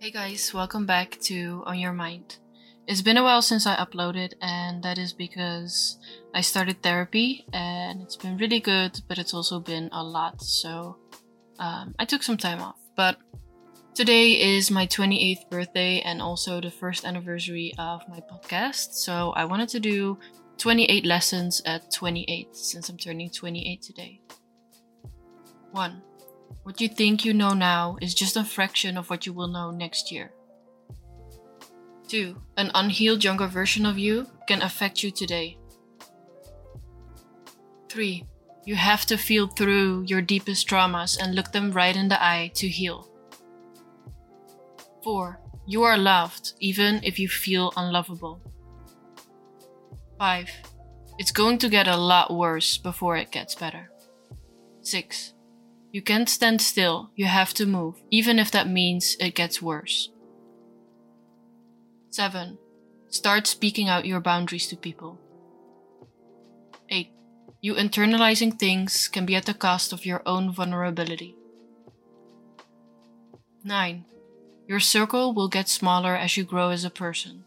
Hey guys, welcome back to On Your Mind. It's been a while since I uploaded, and that is because I started therapy and it's been really good, but it's also been a lot. So um, I took some time off. But today is my 28th birthday and also the first anniversary of my podcast. So I wanted to do 28 lessons at 28 since I'm turning 28 today. 1. What you think you know now is just a fraction of what you will know next year. 2. An unhealed younger version of you can affect you today. 3. You have to feel through your deepest traumas and look them right in the eye to heal. 4. You are loved even if you feel unlovable. 5. It's going to get a lot worse before it gets better. 6. You can't stand still, you have to move, even if that means it gets worse. 7. Start speaking out your boundaries to people. 8. You internalizing things can be at the cost of your own vulnerability. 9. Your circle will get smaller as you grow as a person.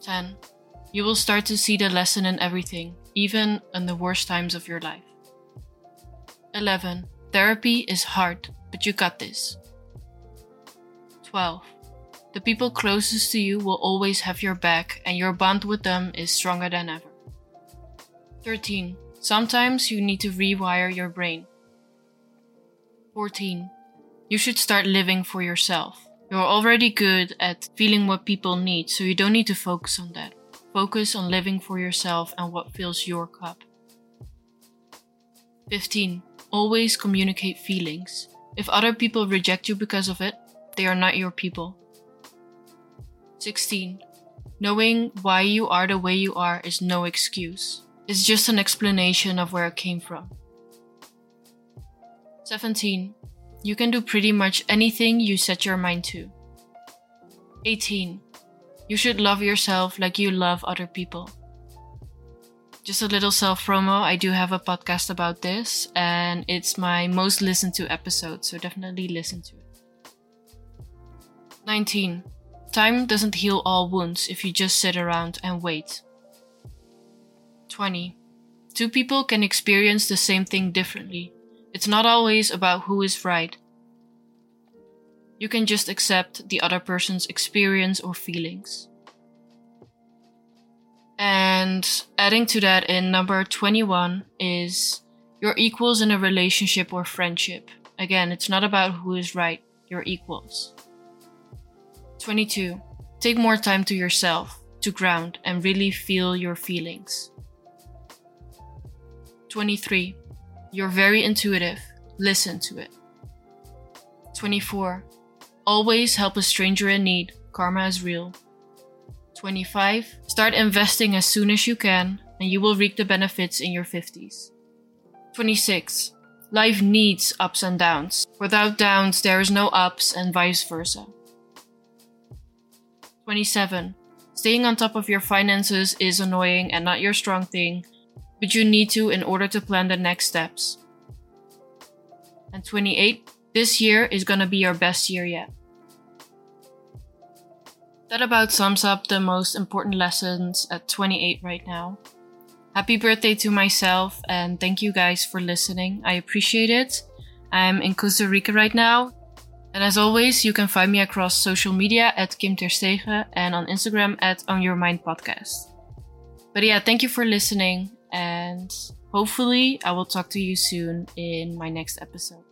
10. You will start to see the lesson in everything, even in the worst times of your life. 11. Therapy is hard, but you got this. 12. The people closest to you will always have your back, and your bond with them is stronger than ever. 13. Sometimes you need to rewire your brain. 14. You should start living for yourself. You're already good at feeling what people need, so you don't need to focus on that. Focus on living for yourself and what fills your cup. 15. Always communicate feelings. If other people reject you because of it, they are not your people. 16. Knowing why you are the way you are is no excuse. It's just an explanation of where it came from. 17. You can do pretty much anything you set your mind to. 18. You should love yourself like you love other people. Just a little self promo. I do have a podcast about this, and it's my most listened to episode, so definitely listen to it. 19. Time doesn't heal all wounds if you just sit around and wait. 20. Two people can experience the same thing differently. It's not always about who is right. You can just accept the other person's experience or feelings. And adding to that in number 21 is your equals in a relationship or friendship. Again, it's not about who is right, your equals. 22. Take more time to yourself, to ground, and really feel your feelings. 23. You're very intuitive. Listen to it. 24. Always help a stranger in need. Karma is real. 25. Start investing as soon as you can, and you will reap the benefits in your 50s. 26. Life needs ups and downs. Without downs, there is no ups, and vice versa. 27. Staying on top of your finances is annoying and not your strong thing, but you need to in order to plan the next steps. And 28. This year is gonna be your best year yet. That about sums up the most important lessons at 28 right now. Happy birthday to myself and thank you guys for listening. I appreciate it. I'm in Costa Rica right now. And as always, you can find me across social media at Kim Terstege and on Instagram at On Your Mind Podcast. But yeah, thank you for listening and hopefully I will talk to you soon in my next episode.